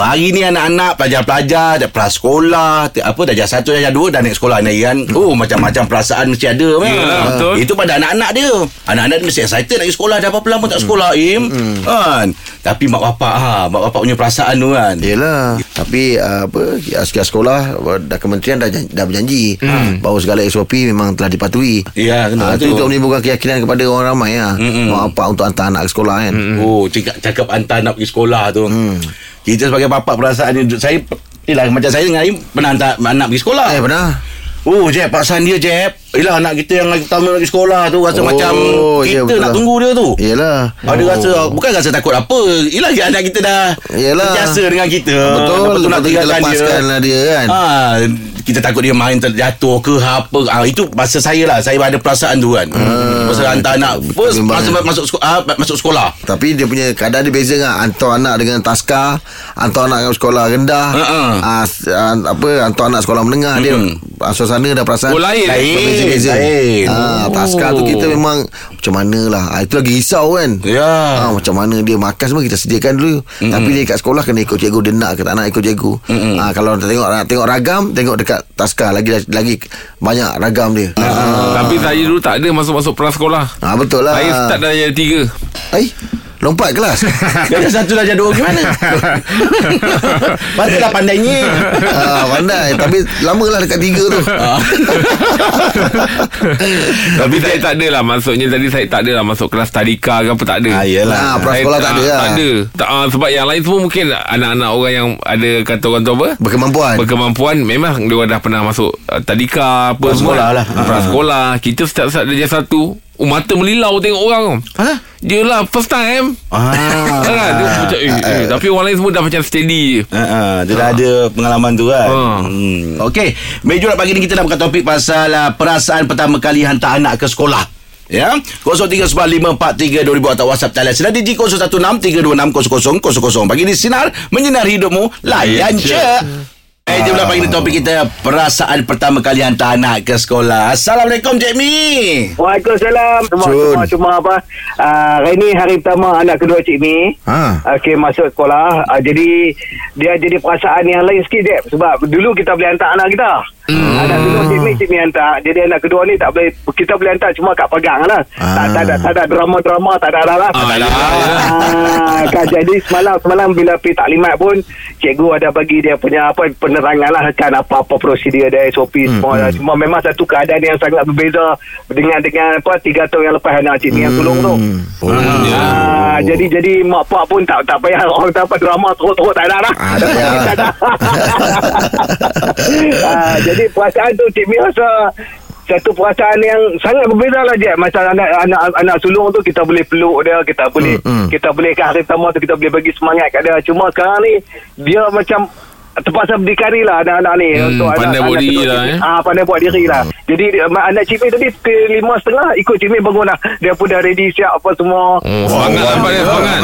Hari ni anak-anak pelajar-pelajar dah prasekolah, t- apa darjah satu, darjah dua dah naik sekolah ni kan. Oh macam-macam perasaan mesti ada kan. Yalah, betul. Itu pada anak-anak dia. Anak-anak dia mesti excited nak pergi sekolah dah berapa lama tak sekolah Im. Kan. Tapi mak bapak ha, mak bapak punya perasaan tu kan. Yelah Tapi uh, apa sekolah uh, Dah kementerian dah, dah berjanji hmm. Bahawa segala SOP Memang telah dipatuhi Ya, kena Ah, tu. Itu untuk menimbulkan keyakinan Kepada orang ramai ya. Mm-mm. Mak bapak untuk hantar anak ke sekolah kan Oh, cakap, cakap hantar nak pergi sekolah tu. Kita sebagai bapak perasaan ni saya Yelah macam saya dengan Im Pernah hantar anak pergi sekolah. Eh pernah? Oh Jeb Perasaan dia Jeb. Yelah anak kita yang lagi pertama lagi sekolah tu Rasa Oh, macam Kita betul. nak tunggu dia tu. Yelah. Ada rasa Bukan rasa takut apa. Yelah anak kita dah Yelah. Terbiasa dengan kita. Betul Lepas tu nak tinggalkan dia. lepaskan lah dia kan? Ha, Kita takut dia main terjatuh ke apa ha, Itu masa saya lah Saya ada perasaan tu kan Masa hantar anak First masa masuk, sekolah, ha, masuk sekolah Tapi dia punya keadaan dia beza kan Hantar anak dengan taska Hantar anak dengan sekolah rendah Ha-ha. uh, Apa Hantar anak sekolah menengah Dia uh, Suasana dah perasaan Oh, lain. Lain. Ah, Taska tu kita memang Macam mana lah ah, Itu lagi risau kan Ya Ah, macam mana dia makan semua kita sediakan dulu. Mm-hmm. Tapi dia kat sekolah kena ikut cikgu dia nak ke tak nak ikut cikgu. Mm-hmm. Ah, kalau nak tengok nak tengok ragam tengok dekat taska lagi lagi banyak ragam dia. Ah, Tapi saya dulu tak ada masuk-masuk prasekolah. ah betul lah. Saya start dari tiga. Eh, lompat kelas. Darjah satu darjah dua gimana Patutlah pandainya ah, pandai tapi lama lah dekat tiga tu. Tapi saya tak ada lah Maksudnya tadi saya tak ada lah Masuk kelas tadika ke apa tak ada Ah, yelah. Ah, prasekolah tak ada lah. Tak ada tak, ah, Sebab yang lain semua mungkin Anak-anak orang yang Ada kata orang tu apa Berkemampuan. Berkemampuan Memang dia dah pernah masuk uh, Tadika apa Prasekolah lah. Prasekolah Kita start-start darjah satu Oh, mata melilau tengok orang Ha? Dia lah first time Ah. kan? Dia macam, eh, eh, Tapi orang lain semua dah macam steady je Ha, ha, dia dah ada pengalaman tu kan. Ha. Hmm. Okey, meja pagi ni kita nak buka topik pasal uh, perasaan pertama kali hantar anak ke sekolah. Ya 0395432000 atau WhatsApp talian Sinar Digi 0163260000 Pagi ni Sinar Menyinari hidupmu Layan je Eh, jom pagi ni topik kita Perasaan pertama kali hantar anak ke sekolah Assalamualaikum Cik Mi Waalaikumsalam. Cuma, Cun. cuma, cuma apa? Uh, hari ni hari pertama anak kedua Cik Mi. Ha. Okey, masuk sekolah. Uh, jadi, dia jadi perasaan yang lain sikit, Dek. Sebab dulu kita boleh hantar anak kita. Hmm. Anak kedua Cik Mi, Cik Mi hantar. Jadi anak kedua ni tak boleh, kita boleh hantar cuma kat pegang lah. Tak, tak, ada, tak ada drama-drama, tak ada lah. Ah, ya. Ah, kan, jadi semalam semalam bila pergi taklimat pun cikgu ada bagi dia punya apa penerangan lah kan apa-apa prosedur dia SOP hmm, semua hmm. cuma memang satu keadaan yang sangat berbeza dengan dengan apa tiga tahun yang lepas anak cik ni yang tolong tu Oh. Ah, jadi jadi mak pak pun tak tak payah orang tak apa drama teruk-teruk tak ada lah. Ah, tak tak ada. ah, jadi perasaan tu Cik Mi rasa satu perasaan yang sangat berbeza lah je macam anak anak anak sulung tu kita boleh peluk dia kita boleh Hmm, hmm. kita boleh ke hari pertama tu kita boleh bagi semangat kat dia. Cuma sekarang ni dia macam terpaksa berdikari lah anak-anak ni. Hmm, untuk anak, pandai buat anak diri lah, eh. ah, pandai buat diri lah. Jadi dia, anak Cik Mi tadi pukul lima setengah ikut Cik Mi bangun lah. Dia pun dah ready siap apa semua. Oh, semangat lah pada semangat.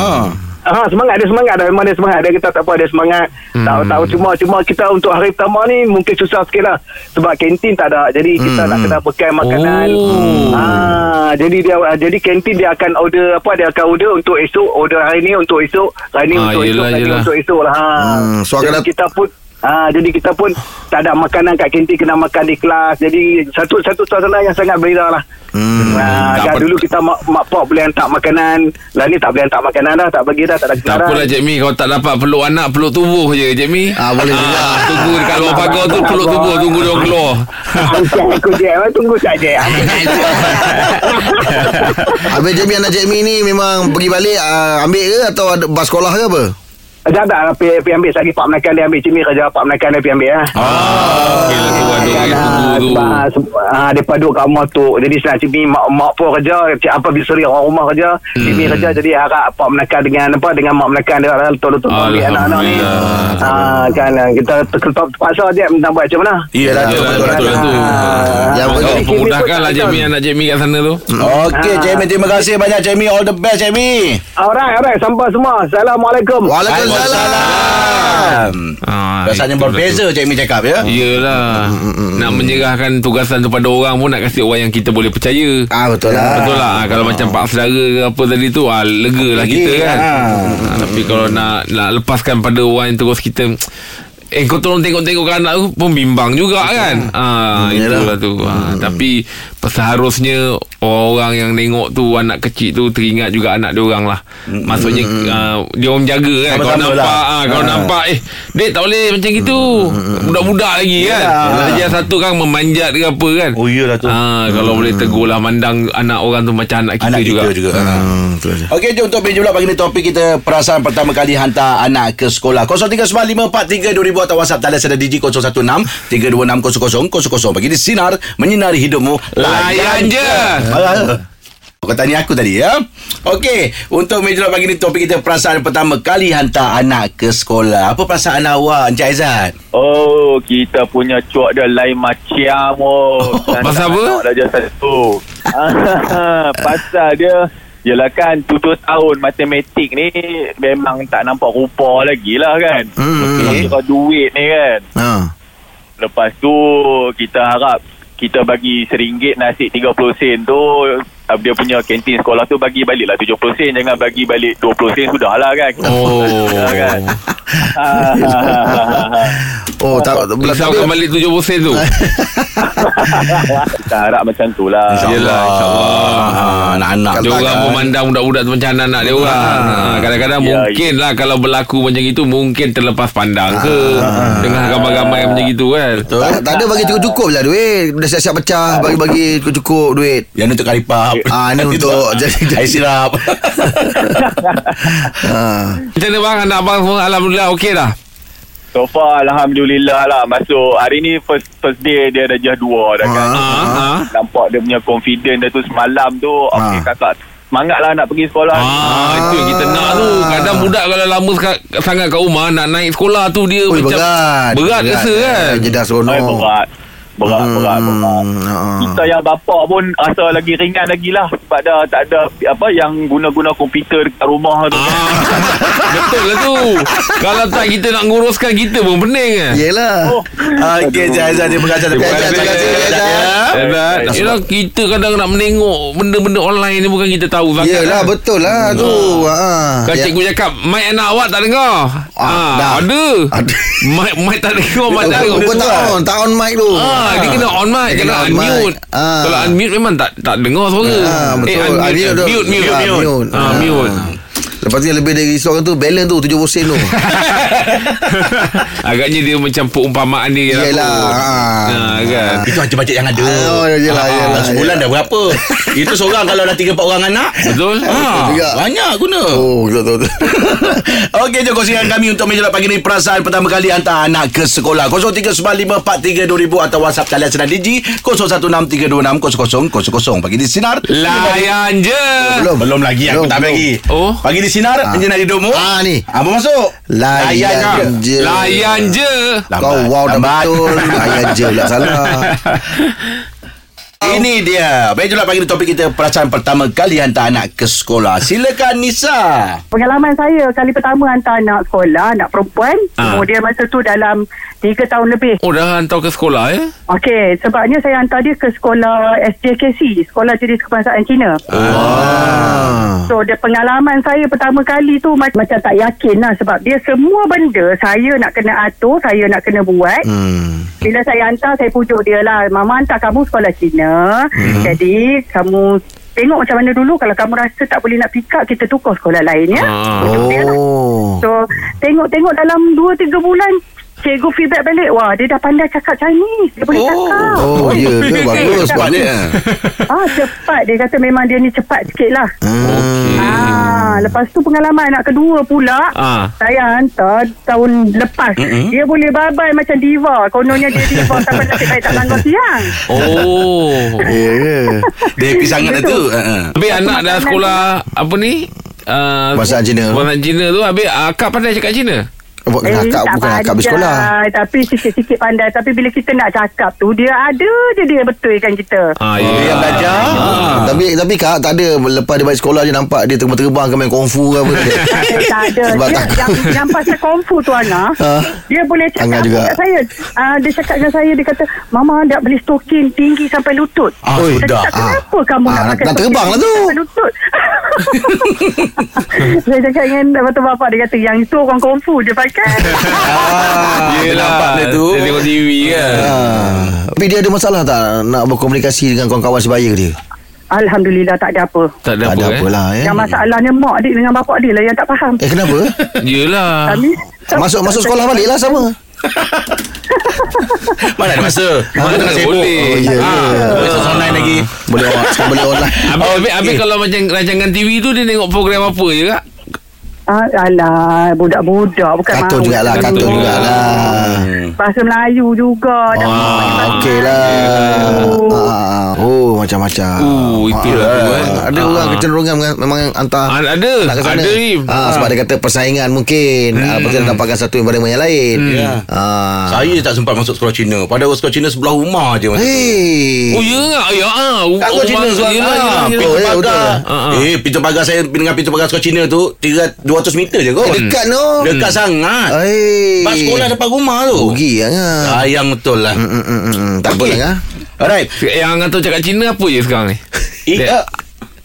Ha. Semangat dia semangat dah memang dia semangat dia kata tak apa dia semangat hmm. tahu tahu cuma cuma kita untuk hari pertama ni mungkin susah sikit lah sebab kantin tak ada jadi kita Hmm, nak kena bekal makanan Oh. ah jadi dia jadi kantin dia akan order apa dia akan order untuk esok order hari ni untuk esok hari ni Ah, untuk esok yelah, hari ni yelah. untuk esok lah ha. Hmm, so jadi kita pun Ah, jadi kita pun tak ada makanan kat kantin kena makan di kelas. Jadi satu satu suasana yang sangat berbeza lah. Hmm. Ah, tak kan apa- dulu kita mak, mak pak boleh hantar makanan. Lah ni tak boleh hantar makanan dah, tak bagi dah, tak ada Tak apalah Cik Mi Kalau tak dapat peluk anak Peluk tubuh je Cik Mi Ah, boleh juga. Tunggu dekat luar pagar tu Peluk tubuh Tunggu dia keluar aku je. Tunggu saja. Habis Jamie anak Jamie ni memang pergi balik uh, ambil ke atau ada bas sekolah ke apa? Dah tak lah, pergi, pergi ambil lagi Pak Menakan dia ambil cimi kerja Pak Menakan dia pergi ambil lah. Ah, okey lah tu ada tu. Sebab, sebab ah, dia duduk kat rumah tu. Jadi senang cimi mak, mak pun kerja. Cik apa bisri orang rumah kerja. Cimi kerja. Jadi harap Pak Menakan dengan apa dengan mak Menakan dia ambil anak-anak ni. Alhamdulillah. Ah, kan kita terpaksa dia nak buat macam mana. Tu Yelah, betul lah tu. Yang Ah, Mi pemudahkan pun lah tak Cik Mi tahu. Anak Cik Mi kat sana tu Okey, Cik Mi terima kasih banyak Cik Mi. All the best Cik Mi. Alright, alright. Sampai semua. Assalamualaikum. Waalaikumsalam. Kan Ah, Rasanya berbeza Cik Mi cakap ya? Yelah Nak menyerahkan tugasan tu pada orang pun Nak kasih orang yang kita boleh percaya. Ah betul lah. Betul lah. Ah, Kalau macam pak saudara ke apa tadi tu ah, Lega lah kita kan. ah. ah, Tapi kalau nak Nak lepaskan pada orang yang terus kita Eh kau tolong tengok-tengok anak tu Pun bimbang juga kan? Ah, Itulah tu. Ah, Tapi Seharusnya Orang yang tengok tu Anak kecil tu Teringat juga anak dia orang lah. Maksudnya ah, Dia orang jaga kan? Kalau Sama-sama nampak lah. ah, Kalau Ah. nampak Eh Dek tak boleh macam gitu. Budak-budak lagi kan? Darjah satu kan Memanjat ke apa kan? Oh, iyalah tu. ah, Kalau boleh tegur lah Mandang anak orang tu Macam anak kita Anak juga, kita juga. Ah. Hmm, betul. Okey, jom untuk meja pula pagi ni topik kita perasaan pertama kali hantar anak ke sekolah. 0395432000 atau WhatsApp talian ada DJ 016 3260000 pagi di sinar menyinari hidupmu. Layan je. Kau tanya aku tadi ya. Okey, untuk meja pula pagi ni topik kita perasaan pertama kali hantar anak ke sekolah. Apa perasaan awak, Encik Aizat? Oh, kita punya cuak dia lain macam oh. pasal apa? Dah satu. Pasal dia Yelah kan tujuh tahun matematik ni memang tak nampak rupa lagi lah kan. Hmm, Okay. Kira duit ni kan. Ha. Lepas tu kita harap kita bagi seringgit nasi 30 sen tu uh, dia punya kantin sekolah tu bagi balik lah 70 sen jangan bagi balik 20 sen sudah lah kan Oh. Kan Oh tak belah Risaukan balik 70 sen tu kita harap macam tu lah insyaAllah. Ah, Anak-anak. Dia orang kan? memandang budak-budak tu macam anak-anak dia orang. Ha, kadang-kadang Ya, mungkin lah kalau berlaku macam itu mungkin terlepas pandang ke dengan ramai-ramai macam itu kan. tak, tak ada bagi cukup-cukup lah duit Dah siap-siap pecah Bagi-bagi cukup-cukup duit Yang untuk karipap. Ah, ini untuk jadi- air sirap. ha. Macam mana bang anak abang semua alhamdulillah okey dah. So far Alhamdulillah lah. Masuk hari ni first first day dia dah jah dua dah kan. Ha ha. nampak dia punya confident dia tu semalam tu. Okey Ha. kakak semangat lah nak pergi sekolah. Ah, itu yang kita nak tu. Kadang budak kalau lama seka- sangat kat rumah nak naik sekolah tu dia Ui, macam berat. berat rasa kan. Jedah Ay, seronok berat. Berat Hmm, berat berat. ha. kita yang bapak pun rasa lagi ringan lagi lah. Sebab dah tak ada apa yang guna-guna komputer dekat rumah tu. Ah, betul lah tu. Kalau tak kita nak nguruskan kita pun pening kan. Yelah Oh. Okey, Encik Aizat. Terima kasih Terima kasih. Terima ya. Yelah, kita kadang nak menengok benda-benda online ni bukan kita tahu sangat. Yelah betul lah tu ha. Kalau Ya. cikgu cakap Mic anak awak tak dengar ah, dah. Ada Ada. Mic, mic tak dengar Mic tak Oh, dengar Kau tak on Tak on mic tu Ah, dia kena on mic Dia Kena unmute. Ah. Kalau unmute memang tak tak dengar suara Ah, betul. Eh unmute tu. Mute mute Ah, mute. Ah, mute Lepas tu yang lebih dari risau tu Balance tu 70 sen tu Agaknya dia macam Perumpamaan dia lah Yelah, ah. ah, kan Itu macam bajet yang ada. Oh, yelah, Ah, yelah, Sebulan dah berapa? Itu seorang kalau dah 3-4 orang anak. Betul Ah, juga. banyak guna. Oh betul betul Okey, jom kongsikan kami untuk meja pagi ni perasaan pertama kali hantar anak ke sekolah. 0395432000 atau WhatsApp kalian sedang Digi 0163260000 pagi di sinar. Layan je Belum Belum lagi aku Belum, tak belum. bagi. Oh. Pagi di sinar, ah. enjin hidupmu. Ah ni Apa masuk? Layan je Layan je Kau wow dah betul Layan je pula salah Ini dia. Baik pagi ni topik kita perasaan pertama kali hantar anak ke sekolah. Silakan Nisa. Pengalaman saya kali pertama hantar anak sekolah, anak perempuan. Ah. Kemudian masa tu dalam 3 tahun lebih. Oh dah hantar ke sekolah eh Okey, sebabnya saya hantar dia ke sekolah SJKC, Sekolah Jenis Kebangsaan Cina. ah. So, dia pengalaman saya pertama kali tu mac- macam tak yakin lah sebab dia semua benda saya nak kena atur, saya nak kena buat. Hmm. Bila saya hantar, saya pujuk dia lah. Mama hantar kamu sekolah Cina. Hmm. Jadi, kamu tengok macam mana dulu. Kalau kamu rasa tak boleh nak pick up, kita tukar sekolah lain ya. Ah. Lah. Oh So, tengok-tengok dalam 2-3 bulan, cikgu feedback balik. Wah, dia dah pandai cakap Chinese. Dia boleh cakap. Oh ya ke Bagus dia. Ah, cepat. Dia kata memang dia ni cepat sikit lah. Hmm. Ah, lepas tu pengalaman anak kedua pula. Ah. Saya hantar tahun lepas. Mm-mm. Dia boleh babai macam diva. Kononnya dia diva sampai nasib baik tak langgar siang. Oh Ya ke Dia happy sangat dah tu. Ha, ha. Habis anak dah sekolah Apa ni uh, Bahasa Cina. Bahasa Cina tu Habis akak pandai cakap Cina Eh, akak tak bukan akak pandai, bersekolah. Tapi sikit-sikit pandai Tapi bila kita nak cakap tu Dia ada je dia betulkan kita Ah, Dia ya. yang belajar. Ah. Tapi tapi kak tak ada lepas dia balik sekolah je nampak dia terbang-terbang ke main kungfu ke apa. Tak ada Sebab dia, yang, yang pasal kungfu tu Ana Ha? Dia boleh cakap Angah apa juga. kat saya uh, Dia cakap dengan saya Dia kata Mama nak beli stokin tinggi sampai lutut Ah, Saya sudah. cakap kenapa kamu Ah, nak nak- pakai nak terbang lah tu. sampai lutut Saya cakap dengan Betul bapak Dia kata yang itu orang kungfu je pakai Ah, dia nampak dia tu. Dia tengok TV kan. Ah. Tapi dia ada masalah tak nak berkomunikasi dengan kawan-kawan sebaya dia? Alhamdulillah tak ada apa Tak ada tak apa ada eh. apalah eh. Yang masalahnya mak dia dengan bapak dia lah yang tak faham. Eh kenapa? Yelah. Kami masuk masuk sekolah balik lah sama. Mana ada masa? Mana Mana tengah sibuk. boleh. Oh, ya, ya. Ah. Boleh search online lagi. Boleh online. Habis, habis, habis kalau macam rancangan TV tu Dia tengok program apa je kak Ah, alah, budak-budak bukan Katun mahu. jugalah, Katun katun juga. jugalah. Bahasa Melayu juga. dah. Ah, okey lah. Ah, oh, macam-macam. Oh, itulah Ah, tu, eh. Ada Ah. orang kecenderungan memang- memang hantar Ah, ada. nak ke sana. Ada, Im. Ah, sebab dia kata persaingan mungkin. Ah, tu dia dapatkan satu environment yang lain. Ya. Ah. Saya tak sempat masuk sekolah Cina. Padahal sekolah Cina sebelah rumah je. Hei. Oh ya tak Ya ah. Sekolah Cina sebelah ah, pintu yelah. Oh, ya, pagar. betul. Ah, ah. Eh, pintu pagar saya dengan pintu pagar sekolah Cina tu 300 200 meter je kot. Dekat no. Dekat sangat. Hei. Bas sekolah depan rumah tu. Rugi sangat. Sayang betul lah. Mm, mm, mm, mm. Tak apa Okey. lah. Alright. Yang Angan tahu cakap Cina apa je sekarang ni? Eh, ah,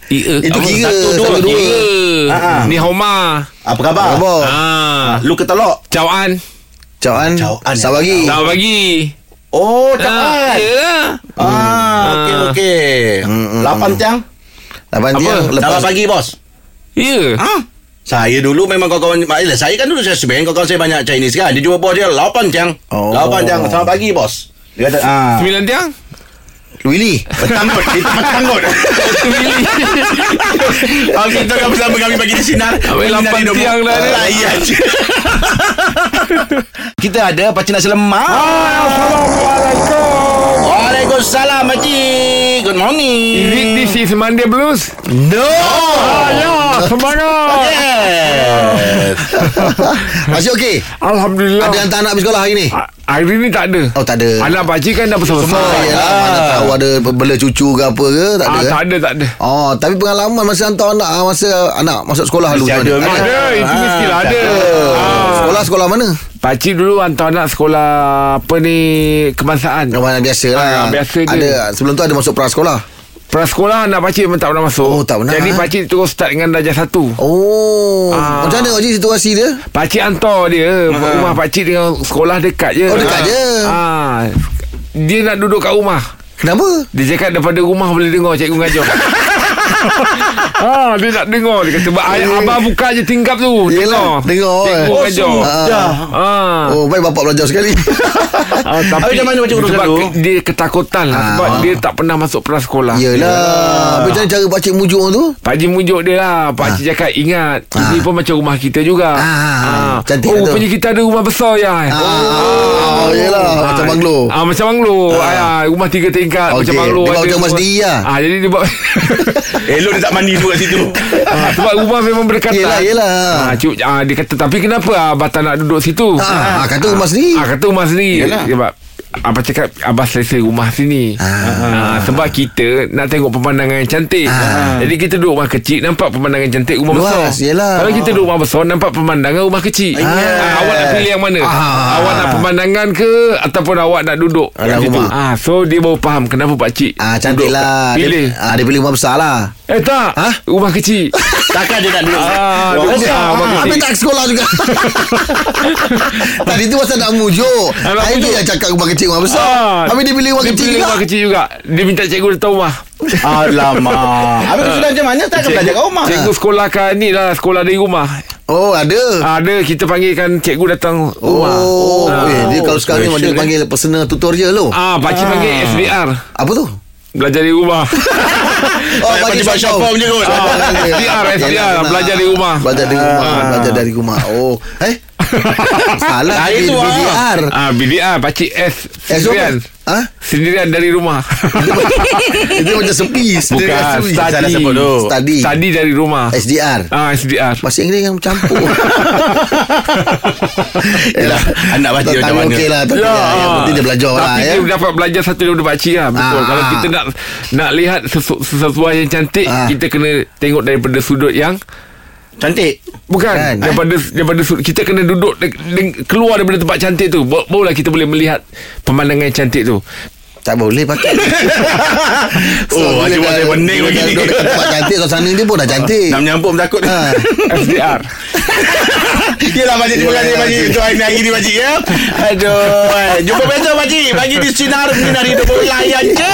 Ia, Itu kira, Satu, dua, satu, dua. Kira. Ah, ah. Ni Homa. apa khabar? Apa? Ah. Lu ketelok. Cawan. Cawan. Cawan. Selamat pagi. Selamat pagi. Oh, Ah, cawan. Yelah. Ah, okey okey. mm, Lapan tiang. Lapan Apa? tiang. Lepas Selamat pagi, bos. Ya. Ah. Saya dulu memang kawan-kawan Maknanya saya kan dulu saya sebeng Kawan-kawan saya banyak Chinese kan Dia jumpa bos dia Lapan tiang Oh. Lapan tiang Selamat pagi bos Dia kata ah. Sembilan tiang? Willy. Petanggut Itu petanggut Okey kita akan bersama kami Bagi di Sinar Habis hidupmu. tiang dah dia. Layan je Kita ada Pakcik Nasi Lemak Assalamualaikum Waalaikumsalam Pakcik Good morning Is it this is Monday Blues? No. Ya, semana. Masih okey? Alhamdulillah. Ada hantar anak pergi sekolah hari ni? Hari ni tak ada. Oh, tak ada. Anak pakcik kan dah besar-besar. Oh, yalah, mana tahu ada bela cucu ke apa ke? Tak ada. Ah, tak ada, tak ada. Oh, tapi pengalaman masa hantar anak ah, masa anak masuk sekolah dulu. Mesti ada? Mat. Ada, itu Ah, mestilah ada. Ah. Sekolah sekolah mana? Pakcik dulu hantar anak sekolah apa ni kebangsaan. Mana biasa lah. Ah, biasa dia. Ada sebelum tu ada masuk prasekolah. Prasekolah anak pakcik memang tak pernah masuk. Oh, tak pernah, Jadi eh? pakcik terus start dengan darjah satu. Oh, Ah. macam mana Oji situasi dia? Pakcik hantar dia Rumah pakcik dengan sekolah dekat je Oh, dekat je. ah. Dia nak duduk kat rumah Kenapa? Dia cakap daripada rumah boleh dengar cikgu ngajar ah, Dia nak dengar Dia kata "Ba- ayah, Abang buka je tingkap tu Yelah, dengar, Cikgu eh. ngajar Ah. ah. Oh, baik bapak belajar sekali. Ah, tapi macam mana macam urus sebab ke- dia ketakutan lah sebab Ah. dia tak pernah masuk prasekolah. Yelah. Macam mana cara pakcik mujuk tu? Pak Haji mujuk dia lah Pak Haji cakap Ingat Ini pun macam rumah kita juga Ah, cantik Oh lah rupanya kita ada rumah besar ya Ah, yelah, macam banglo. ah, Macam banglo ah. Rumah tiga tingkat Macam banglo dia buat macam rumah sendiri lah. ah, Jadi dia buat Elok dia tak mandi tu kat situ ah, Sebab rumah memang berdekatan Yelah, yelah. ah, cuk, ah, Dia kata Tapi kenapa Abah tak nak duduk situ Ah, kata rumah sendiri. Ah, kata rumah sendiri Yalah. Sebab Abah cakap Abah selesa rumah sini ah. Sebab kita Nak tengok pemandangan yang cantik Ah. Jadi kita duduk rumah kecil Nampak pemandangan cantik Rumah Luas, besar yelah. Kalau kita duduk rumah besar Nampak pemandangan rumah kecil ah. Awak nak pilih yang mana Ah. Awak nak pemandangan ke Ataupun awak nak duduk situ? rumah. ah, So dia baru faham Kenapa pakcik Ah, cantik duduk- lah. Pilih Dia, ah, dia pilih rumah besar lah. Eh tak Hah? Rumah kecil Takkan dia nak duduk Ah, ah, rumah Habis kecil tak sekolah juga Tadi tu pasal nak mujuk Ah, ah, Itu mujuk. yang cakap rumah kecil rumah besar Ah. Habis dia pilih rumah Dia kecil pilih juga rumah kecil juga Dia minta cikgu datang rumah Alamak Habis tu sudah macam mana Takkan belajar kat rumah Cikgu sekolahkan ni lah Sekolah dari rumah Oh ada Ada kita panggilkan cikgu datang rumah. Oh, Ah. eh, dia kalau sekarang ni dia eh. panggil personal tutorial lo. Ah, pakcik panggil SDR. Apa tu? Belajar di rumah. Oh, Pakcik buat short form je kot Ah, SDR, SDR, belajar di rumah. Belajar di rumah, Ah. belajar dari rumah. Oh, eh Salah Ah, itu, ah. BDR Ah, BDR Pakcik S Sendirian Ha? Sendirian dari rumah Itu macam sepi Bukan Study Study tu. Study Study dari rumah SDR Ah, SDR Bahasa Inggeris yang campur Yelah, anak baca macam Tapi mana. okey lah tapi Ya. ya, Yang penting dia belajar lah Tapi ya. dia dapat belajar satu daripada pakcik lah Betul Ah. Kalau kita nak Nak lihat sesu, sesuatu yang cantik Ah. Kita kena tengok daripada sudut yang Cantik. Bukan Kan? Daripada daripada sudut Kita kena duduk de, de, Keluar daripada tempat cantik tu Ba- Barulah kita boleh melihat Pemandangan yang cantik tu Tak boleh pakai Oh, bila cuma dah- saya pening lagi ni. Duduk dekat tempat cantik Suasana dia pun dah cantik Nak menyampuk takut. ha. SDR Yelah Pakcik Terima kasih Pakcik. Untuk hari hari ni Pakcik ya Aduh eh. Jumpa besok Pakcik Bagi di Sinar Sinar hidup Layan je